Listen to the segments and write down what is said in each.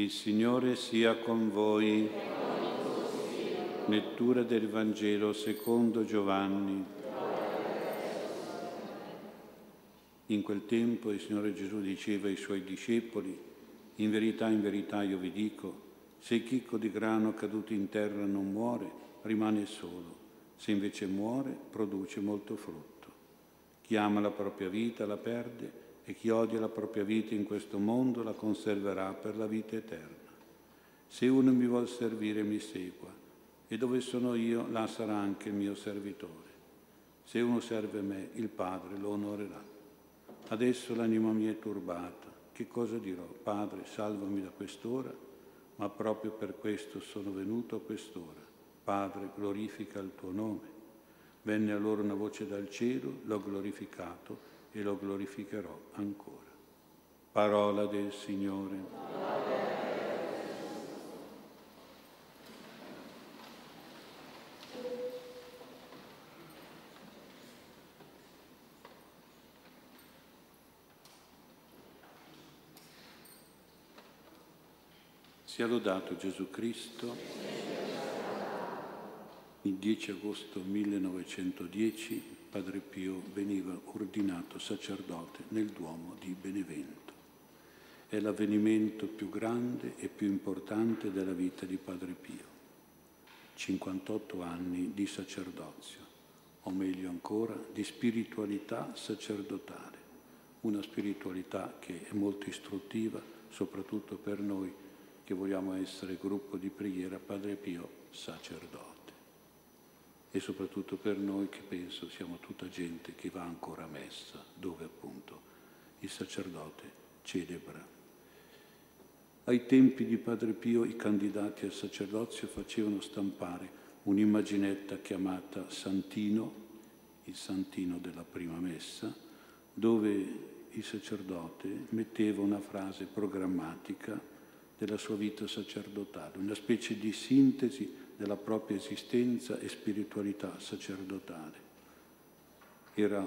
Il Signore sia con voi. Lettura del Vangelo secondo Giovanni. In quel tempo il Signore Gesù diceva ai suoi discepoli, in verità, in verità io vi dico, se il chicco di grano caduto in terra non muore, rimane solo, se invece muore, produce molto frutto. Chi ama la propria vita la perde e chi odia la propria vita in questo mondo la conserverà per la vita eterna. Se uno mi vuol servire mi segua, e dove sono io, là sarà anche il mio servitore. Se uno serve me, il Padre lo onorerà. Adesso l'anima mia è turbata. Che cosa dirò? Padre, salvami da quest'ora, ma proprio per questo sono venuto a quest'ora. Padre, glorifica il tuo nome. Venne allora una voce dal cielo, l'ho glorificato e lo glorificherò ancora. Parola del Signore. Sia lodato Gesù Cristo. Il 10 agosto 1910 Padre Pio veniva ordinato sacerdote nel Duomo di Benevento. È l'avvenimento più grande e più importante della vita di Padre Pio. 58 anni di sacerdozio, o meglio ancora di spiritualità sacerdotale, una spiritualità che è molto istruttiva, soprattutto per noi che vogliamo essere gruppo di preghiera Padre Pio sacerdote e soprattutto per noi che penso siamo tutta gente che va ancora a messa, dove appunto il sacerdote celebra. Ai tempi di Padre Pio i candidati al sacerdozio facevano stampare un'immaginetta chiamata Santino, il Santino della prima messa, dove il sacerdote metteva una frase programmatica della sua vita sacerdotale, una specie di sintesi della propria esistenza e spiritualità sacerdotale. Era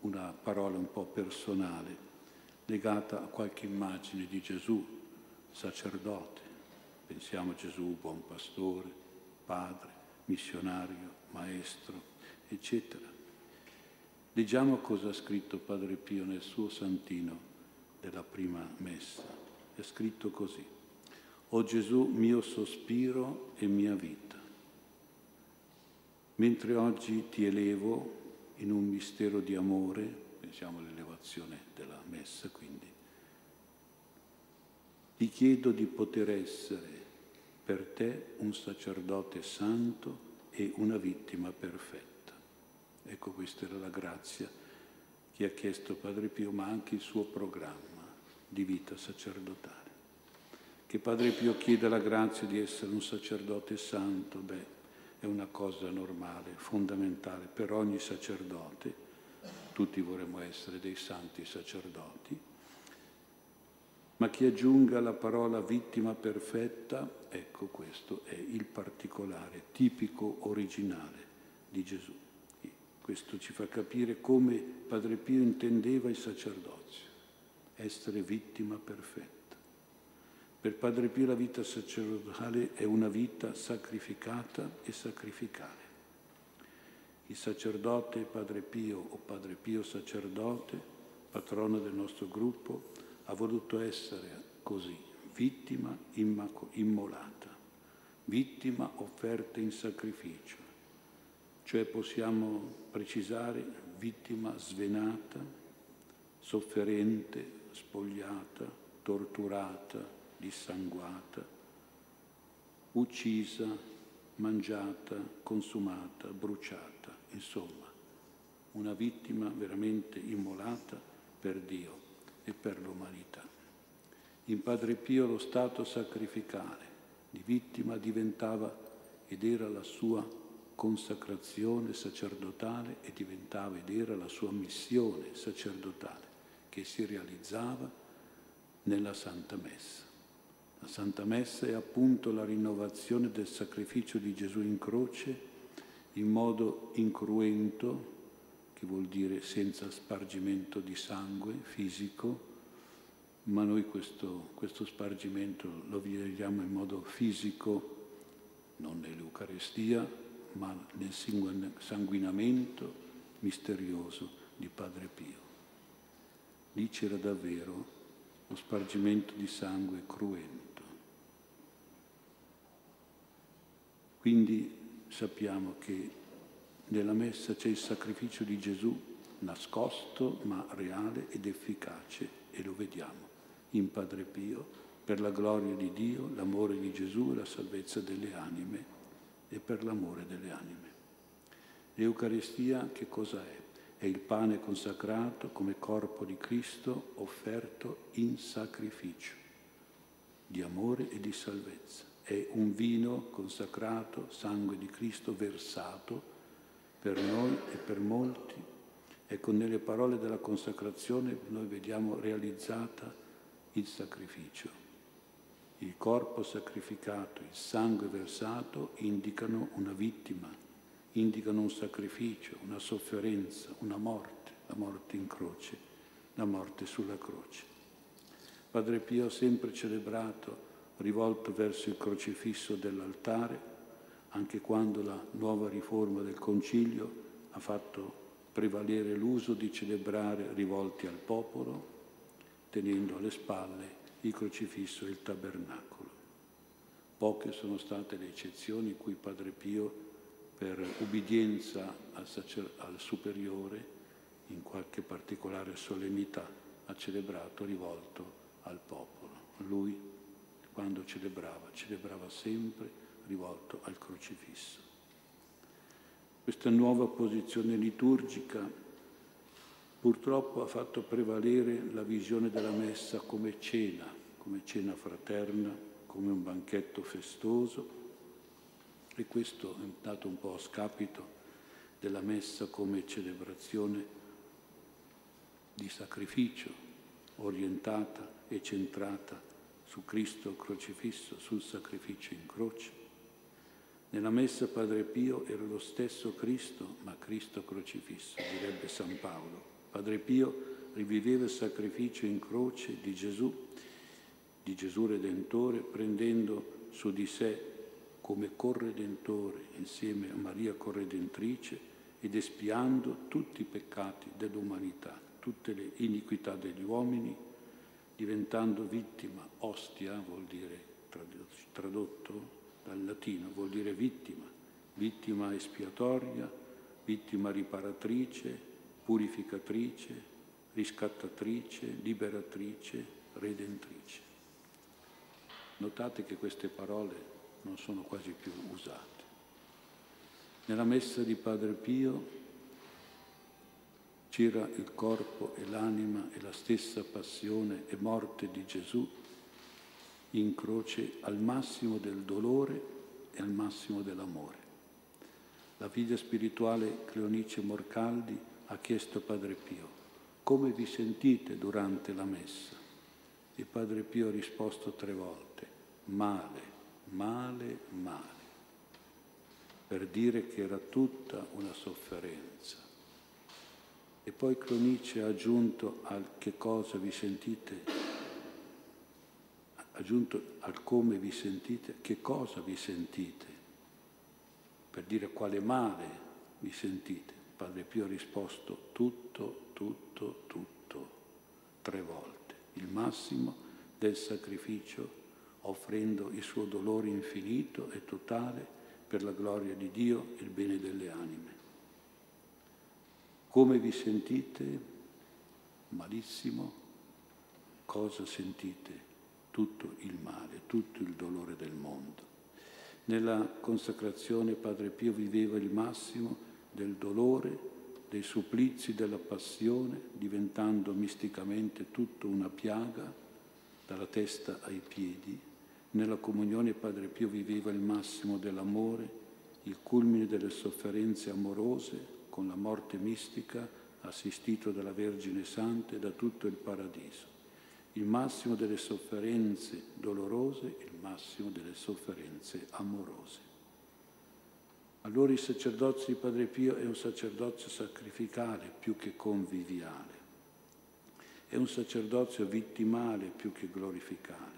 una parola un po' personale, legata a qualche immagine di Gesù, sacerdote. Pensiamo a Gesù, buon pastore, padre, missionario, maestro, eccetera. Leggiamo cosa ha scritto Padre Pio nel suo santino della prima messa. È scritto così. O Gesù, mio sospiro e mia vita. Mentre oggi ti elevo in un mistero di amore, pensiamo all'elevazione della messa quindi, ti chiedo di poter essere per te un sacerdote santo e una vittima perfetta. Ecco, questa era la grazia che ha chiesto Padre Pio, ma anche il suo programma di vita sacerdotale che Padre Pio chieda la grazia di essere un sacerdote santo, beh, è una cosa normale, fondamentale per ogni sacerdote. Tutti vorremmo essere dei santi sacerdoti. Ma chi aggiunga la parola vittima perfetta, ecco questo è il particolare, tipico, originale di Gesù. Questo ci fa capire come Padre Pio intendeva il sacerdozio, essere vittima perfetta. Per Padre Pio la vita sacerdotale è una vita sacrificata e sacrificale. Il sacerdote Padre Pio o Padre Pio sacerdote, patrono del nostro gruppo, ha voluto essere così, vittima immolata, vittima offerta in sacrificio, cioè possiamo precisare vittima svenata, sofferente, spogliata, torturata, dissanguata, uccisa, mangiata, consumata, bruciata, insomma, una vittima veramente immolata per Dio e per l'umanità. In Padre Pio lo stato sacrificale di vittima diventava ed era la sua consacrazione sacerdotale e diventava ed era la sua missione sacerdotale che si realizzava nella Santa Messa. La Santa Messa è appunto la rinnovazione del sacrificio di Gesù in croce in modo incruento, che vuol dire senza spargimento di sangue fisico, ma noi questo, questo spargimento lo vediamo in modo fisico, non nell'Eucarestia, ma nel sanguinamento misterioso di Padre Pio. Lì c'era davvero lo spargimento di sangue cruento. Quindi sappiamo che nella messa c'è il sacrificio di Gesù nascosto ma reale ed efficace e lo vediamo in Padre Pio per la gloria di Dio, l'amore di Gesù e la salvezza delle anime e per l'amore delle anime. L'Eucaristia che cosa è? È il pane consacrato come corpo di Cristo offerto in sacrificio di amore e di salvezza. È un vino consacrato, sangue di Cristo versato per noi e per molti. Ecco, nelle parole della consacrazione noi vediamo realizzata il sacrificio. Il corpo sacrificato, il sangue versato indicano una vittima indicano un sacrificio, una sofferenza, una morte, la morte in croce, la morte sulla croce. Padre Pio ha sempre celebrato rivolto verso il crocifisso dell'altare, anche quando la nuova riforma del Concilio ha fatto prevalere l'uso di celebrare rivolti al popolo, tenendo alle spalle il crocifisso e il tabernacolo. Poche sono state le eccezioni in cui Padre Pio per ubbidienza al, sacer- al superiore, in qualche particolare solennità, ha celebrato rivolto al popolo. Lui, quando celebrava, celebrava sempre rivolto al crocifisso. Questa nuova posizione liturgica purtroppo ha fatto prevalere la visione della messa come cena, come cena fraterna, come un banchetto festoso, e questo è dato un po' a scapito della messa come celebrazione di sacrificio, orientata e centrata su Cristo crocifisso, sul sacrificio in croce. Nella messa Padre Pio era lo stesso Cristo, ma Cristo crocifisso, direbbe San Paolo. Padre Pio riviveva il sacrificio in croce di Gesù, di Gesù Redentore, prendendo su di sé come corredentore insieme a Maria corredentrice ed espiando tutti i peccati dell'umanità, tutte le iniquità degli uomini, diventando vittima, ostia vuol dire tradotto dal latino, vuol dire vittima, vittima espiatoria, vittima riparatrice, purificatrice, riscattatrice, liberatrice, redentrice. Notate che queste parole non sono quasi più usate. Nella messa di Padre Pio c'era il corpo e l'anima e la stessa passione e morte di Gesù in croce al massimo del dolore e al massimo dell'amore. La figlia spirituale Cleonice Morcaldi ha chiesto a Padre Pio, come vi sentite durante la messa? E Padre Pio ha risposto tre volte, male, male, male, per dire che era tutta una sofferenza. E poi Clonice ha aggiunto al che cosa vi sentite, ha aggiunto al come vi sentite, che cosa vi sentite, per dire quale male vi sentite. Padre Pio ha risposto tutto, tutto, tutto, tre volte, il massimo del sacrificio offrendo il suo dolore infinito e totale per la gloria di Dio e il bene delle anime. Come vi sentite? Malissimo. Cosa sentite? Tutto il male, tutto il dolore del mondo. Nella consacrazione Padre Pio viveva il massimo del dolore, dei supplizi della passione, diventando misticamente tutto una piaga, dalla testa ai piedi, nella comunione Padre Pio viveva il massimo dell'amore, il culmine delle sofferenze amorose, con la morte mistica, assistito dalla Vergine Santa e da tutto il paradiso. Il massimo delle sofferenze dolorose, il massimo delle sofferenze amorose. Allora il sacerdozio di Padre Pio è un sacerdozio sacrificale più che conviviale. È un sacerdozio vittimale più che glorificale.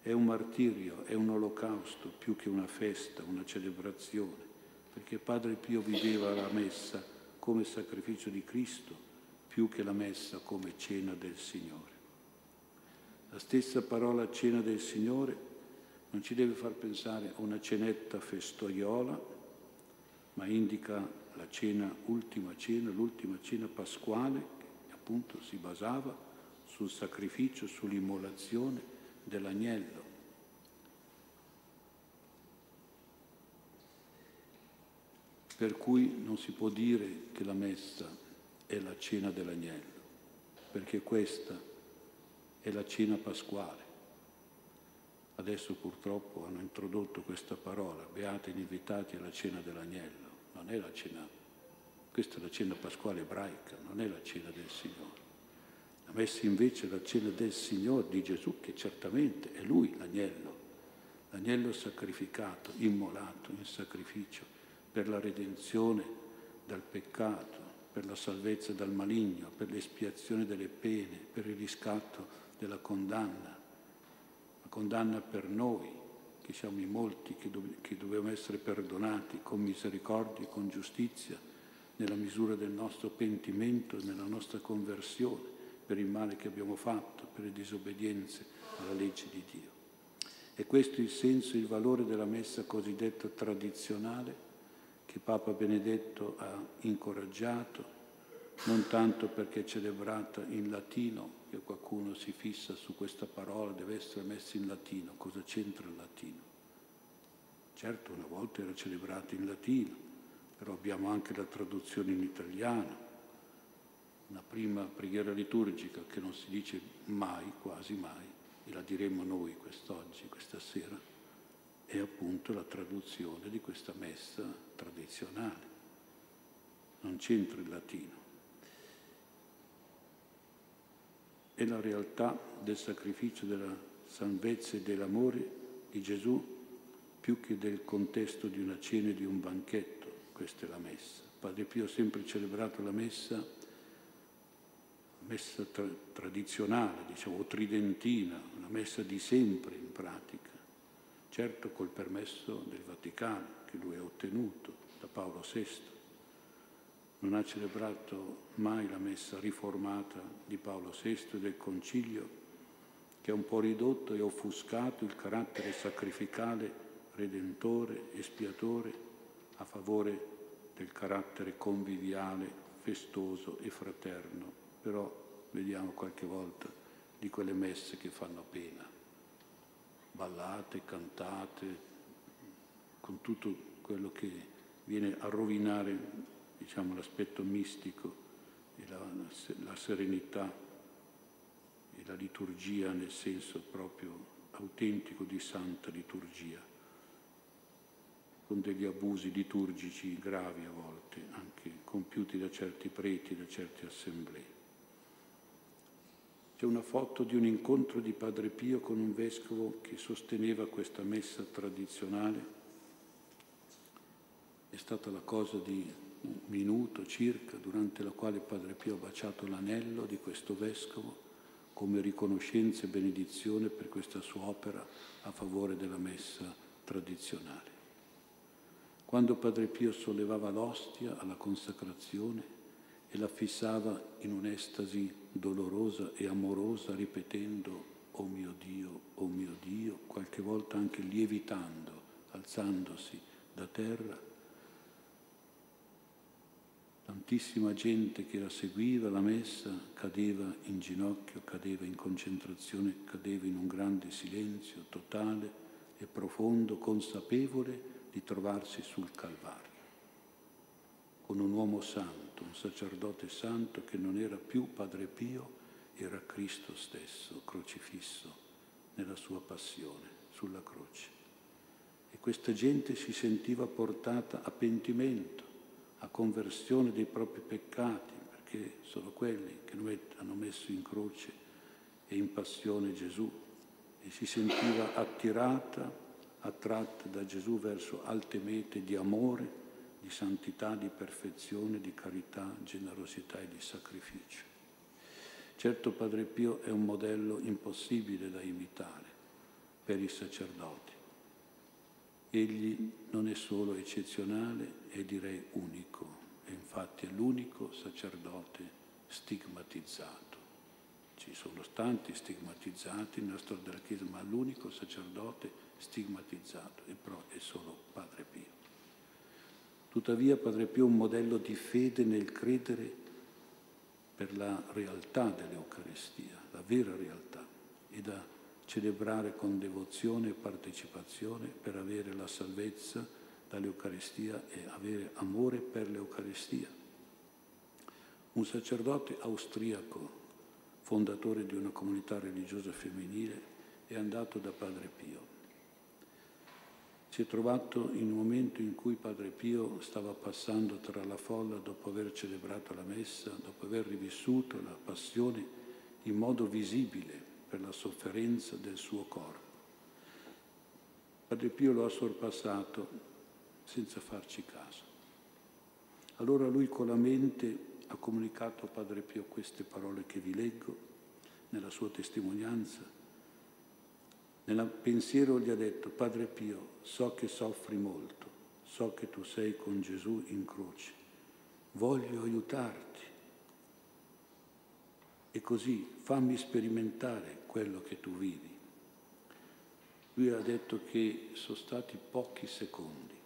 È un martirio, è un olocausto più che una festa, una celebrazione, perché Padre Pio viveva la messa come sacrificio di Cristo più che la messa come cena del Signore. La stessa parola cena del Signore non ci deve far pensare a una cenetta festoiola, ma indica la cena, ultima cena, l'ultima cena pasquale, che appunto si basava sul sacrificio, sull'immolazione dell'agnello. Per cui non si può dire che la messa è la cena dell'agnello, perché questa è la cena pasquale. Adesso purtroppo hanno introdotto questa parola, beati gli invitati alla cena dell'agnello. Non è la cena, questa è la cena pasquale ebraica, non è la cena del Signore. La messa invece è la cena del Signore, di Gesù, che certamente è Lui l'agnello, l'agnello sacrificato, immolato in sacrificio per la redenzione dal peccato, per la salvezza dal maligno, per l'espiazione delle pene, per il riscatto della condanna condanna per noi, che siamo i molti, che, do- che dobbiamo essere perdonati con misericordia e con giustizia, nella misura del nostro pentimento e nella nostra conversione per il male che abbiamo fatto, per le disobbedienze alla legge di Dio. E questo è il senso e il valore della messa cosiddetta tradizionale che Papa Benedetto ha incoraggiato, non tanto perché è celebrata in latino, che qualcuno si fissa su questa parola, deve essere messa in latino. Cosa c'entra il latino? Certo, una volta era celebrato in latino, però abbiamo anche la traduzione in italiano, una prima preghiera liturgica che non si dice mai, quasi mai, e la diremo noi quest'oggi, questa sera, è appunto la traduzione di questa messa tradizionale. Non c'entra il latino. è la realtà del sacrificio, della salvezza e dell'amore di Gesù più che del contesto di una cena e di un banchetto. Questa è la messa. Padre Pio ha sempre celebrato la messa, messa tra- tradizionale, diciamo, tridentina, una messa di sempre in pratica, certo col permesso del Vaticano che lui ha ottenuto da Paolo VI non ha celebrato mai la messa riformata di Paolo VI del Concilio, che ha un po' ridotto e offuscato il carattere sacrificale, redentore, espiatore, a favore del carattere conviviale, festoso e fraterno. Però vediamo qualche volta di quelle messe che fanno pena, ballate, cantate, con tutto quello che viene a rovinare diciamo, l'aspetto mistico e la, la serenità e la liturgia nel senso proprio autentico di santa liturgia, con degli abusi liturgici gravi a volte, anche compiuti da certi preti, da certe assemblee. C'è una foto di un incontro di Padre Pio con un vescovo che sosteneva questa messa tradizionale. È stata la cosa di un minuto circa, durante la quale Padre Pio ha baciato l'anello di questo vescovo come riconoscenza e benedizione per questa sua opera a favore della messa tradizionale. Quando Padre Pio sollevava l'ostia alla consacrazione e la fissava in un'estasi dolorosa e amorosa, ripetendo Oh mio Dio, oh mio Dio, qualche volta anche lievitando, alzandosi da terra, Tantissima gente che la seguiva, la messa, cadeva in ginocchio, cadeva in concentrazione, cadeva in un grande silenzio totale e profondo, consapevole di trovarsi sul Calvario, con un uomo santo, un sacerdote santo che non era più Padre Pio, era Cristo stesso, crocifisso nella sua passione sulla croce. E questa gente si sentiva portata a pentimento a conversione dei propri peccati, perché sono quelli che hanno messo in croce e in passione Gesù e si sentiva attirata, attratta da Gesù verso alte mete di amore, di santità, di perfezione, di carità, generosità e di sacrificio. Certo Padre Pio è un modello impossibile da imitare per i sacerdoti. Egli non è solo eccezionale, è direi unico, e infatti è l'unico sacerdote stigmatizzato. Ci sono tanti stigmatizzati nella storia della Chiesa, ma l'unico sacerdote stigmatizzato è, però, è solo Padre Pio. Tuttavia Padre Pio è un modello di fede nel credere per la realtà dell'Eucaristia, la vera realtà, e da celebrare con devozione e partecipazione per avere la salvezza dall'Eucaristia e avere amore per l'Eucaristia. Un sacerdote austriaco, fondatore di una comunità religiosa femminile, è andato da Padre Pio. Si è trovato in un momento in cui Padre Pio stava passando tra la folla dopo aver celebrato la messa, dopo aver rivissuto la passione in modo visibile per la sofferenza del suo corpo. Padre Pio lo ha sorpassato senza farci caso. Allora lui con la mente ha comunicato a Padre Pio queste parole che vi leggo nella sua testimonianza. Nel pensiero gli ha detto, Padre Pio, so che soffri molto, so che tu sei con Gesù in croce, voglio aiutarti. E così fammi sperimentare quello che tu vivi. Lui ha detto che sono stati pochi secondi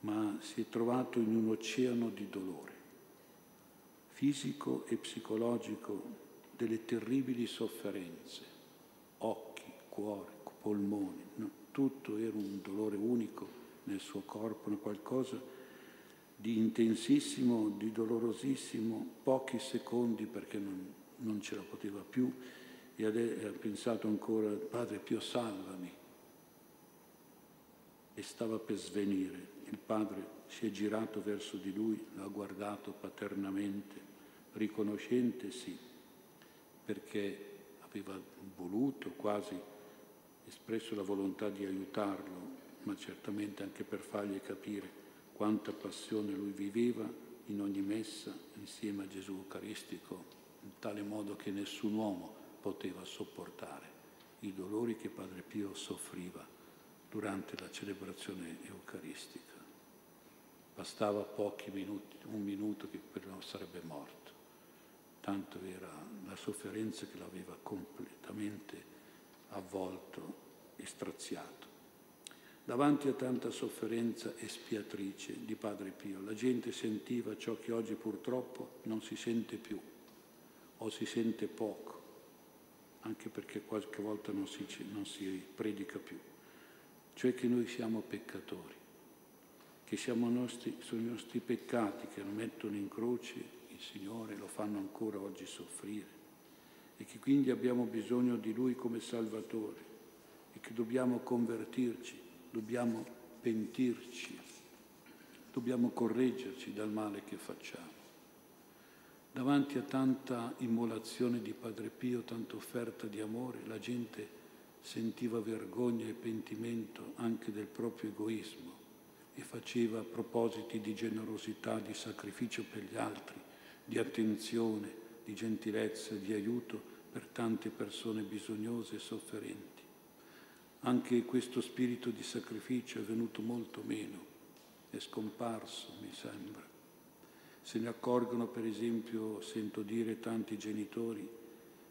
ma si è trovato in un oceano di dolore fisico e psicologico delle terribili sofferenze, cuore, polmoni, no? tutto era un dolore unico nel suo corpo, qualcosa di intensissimo, di dolorosissimo, pochi secondi perché non, non ce la poteva più e ha pensato ancora, Padre Pio salvami, e stava per svenire. Il padre si è girato verso di lui, l'ha guardato paternamente, riconoscente sì, perché aveva voluto, quasi espresso la volontà di aiutarlo, ma certamente anche per fargli capire quanta passione lui viveva in ogni messa insieme a Gesù Eucaristico, in tale modo che nessun uomo poteva sopportare i dolori che Padre Pio soffriva durante la celebrazione eucaristica. Bastava pochi minuti, un minuto che per no sarebbe morto. Tanto era la sofferenza che l'aveva completamente avvolto e straziato. Davanti a tanta sofferenza espiatrice di Padre Pio, la gente sentiva ciò che oggi purtroppo non si sente più o si sente poco, anche perché qualche volta non si, non si predica più, cioè che noi siamo peccatori che siamo nostri, sono i nostri peccati che lo mettono in croce il Signore, lo fanno ancora oggi soffrire e che quindi abbiamo bisogno di Lui come Salvatore che dobbiamo convertirci, dobbiamo pentirci, dobbiamo correggerci dal male che facciamo. Davanti a tanta immolazione di Padre Pio, tanta offerta di amore, la gente sentiva vergogna e pentimento anche del proprio egoismo e faceva propositi di generosità, di sacrificio per gli altri, di attenzione, di gentilezza, di aiuto per tante persone bisognose e sofferenti. Anche questo spirito di sacrificio è venuto molto meno, è scomparso, mi sembra. Se ne accorgono, per esempio, sento dire tanti genitori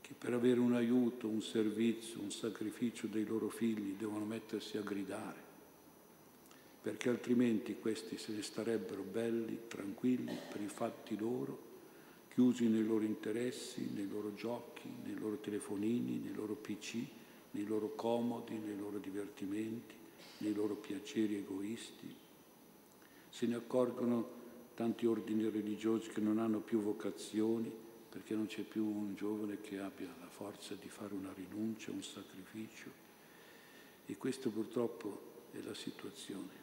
che per avere un aiuto, un servizio, un sacrificio dei loro figli devono mettersi a gridare perché altrimenti questi se ne starebbero belli, tranquilli, per i fatti loro, chiusi nei loro interessi, nei loro giochi, nei loro telefonini, nei loro PC, nei loro comodi, nei loro divertimenti, nei loro piaceri egoisti. Se ne accorgono tanti ordini religiosi che non hanno più vocazioni, perché non c'è più un giovane che abbia la forza di fare una rinuncia, un sacrificio. E questa purtroppo è la situazione.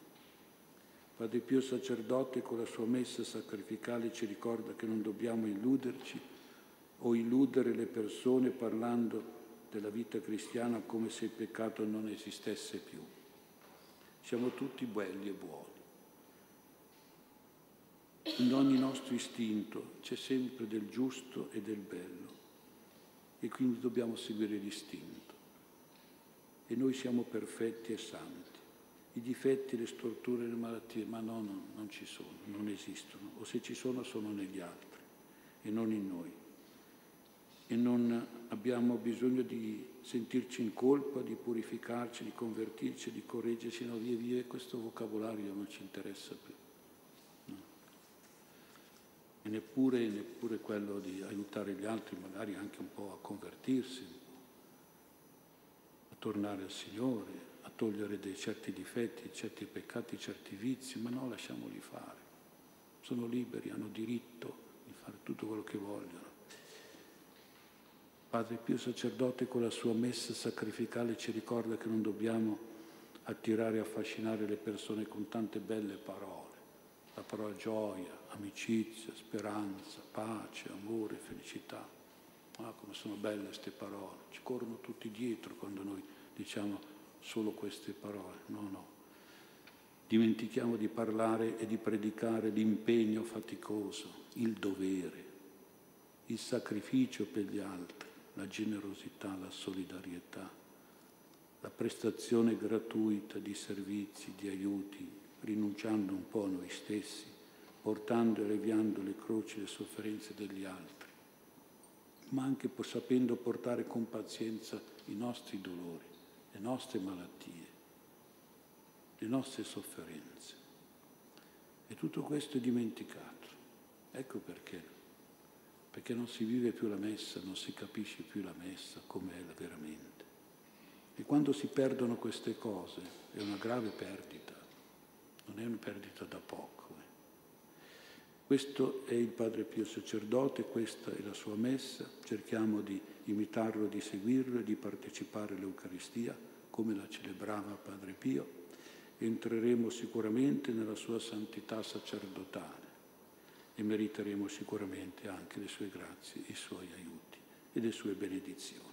Padre Pio sacerdote con la sua messa sacrificale ci ricorda che non dobbiamo illuderci o illudere le persone parlando della vita cristiana come se il peccato non esistesse più. Siamo tutti belli e buoni. In ogni nostro istinto c'è sempre del giusto e del bello e quindi dobbiamo seguire l'istinto. E noi siamo perfetti e santi. I difetti, le storture, le malattie, ma no, no, non ci sono, non esistono, o se ci sono sono negli altri e non in noi. E non abbiamo bisogno di sentirci in colpa, di purificarci, di convertirci, di correggerci, no, via via, questo vocabolario non ci interessa più. No. E neppure, neppure quello di aiutare gli altri, magari anche un po' a convertirsi, a tornare al Signore, a togliere dei certi difetti, certi peccati, certi vizi, ma no, lasciamoli fare. Sono liberi, hanno diritto di fare tutto quello che vogliono. Padre Pio sacerdote con la sua messa sacrificale ci ricorda che non dobbiamo attirare e affascinare le persone con tante belle parole. La parola gioia, amicizia, speranza, pace, amore, felicità. Ah, come sono belle queste parole. Ci corrono tutti dietro quando noi diciamo solo queste parole, no, no. Dimentichiamo di parlare e di predicare l'impegno faticoso, il dovere, il sacrificio per gli altri, la generosità, la solidarietà, la prestazione gratuita di servizi, di aiuti, rinunciando un po' a noi stessi, portando e alleviando le croci e le sofferenze degli altri, ma anche sapendo portare con pazienza i nostri dolori le nostre malattie, le nostre sofferenze. E tutto questo è dimenticato. Ecco perché. Perché non si vive più la messa, non si capisce più la messa come è veramente. E quando si perdono queste cose è una grave perdita, non è una perdita da poco. Eh. Questo è il Padre Pio sacerdote, questa è la sua messa, cerchiamo di imitarlo, di seguirlo e di partecipare all'Eucaristia come la celebrava Padre Pio, entreremo sicuramente nella sua santità sacerdotale e meriteremo sicuramente anche le sue grazie, i suoi aiuti e le sue benedizioni.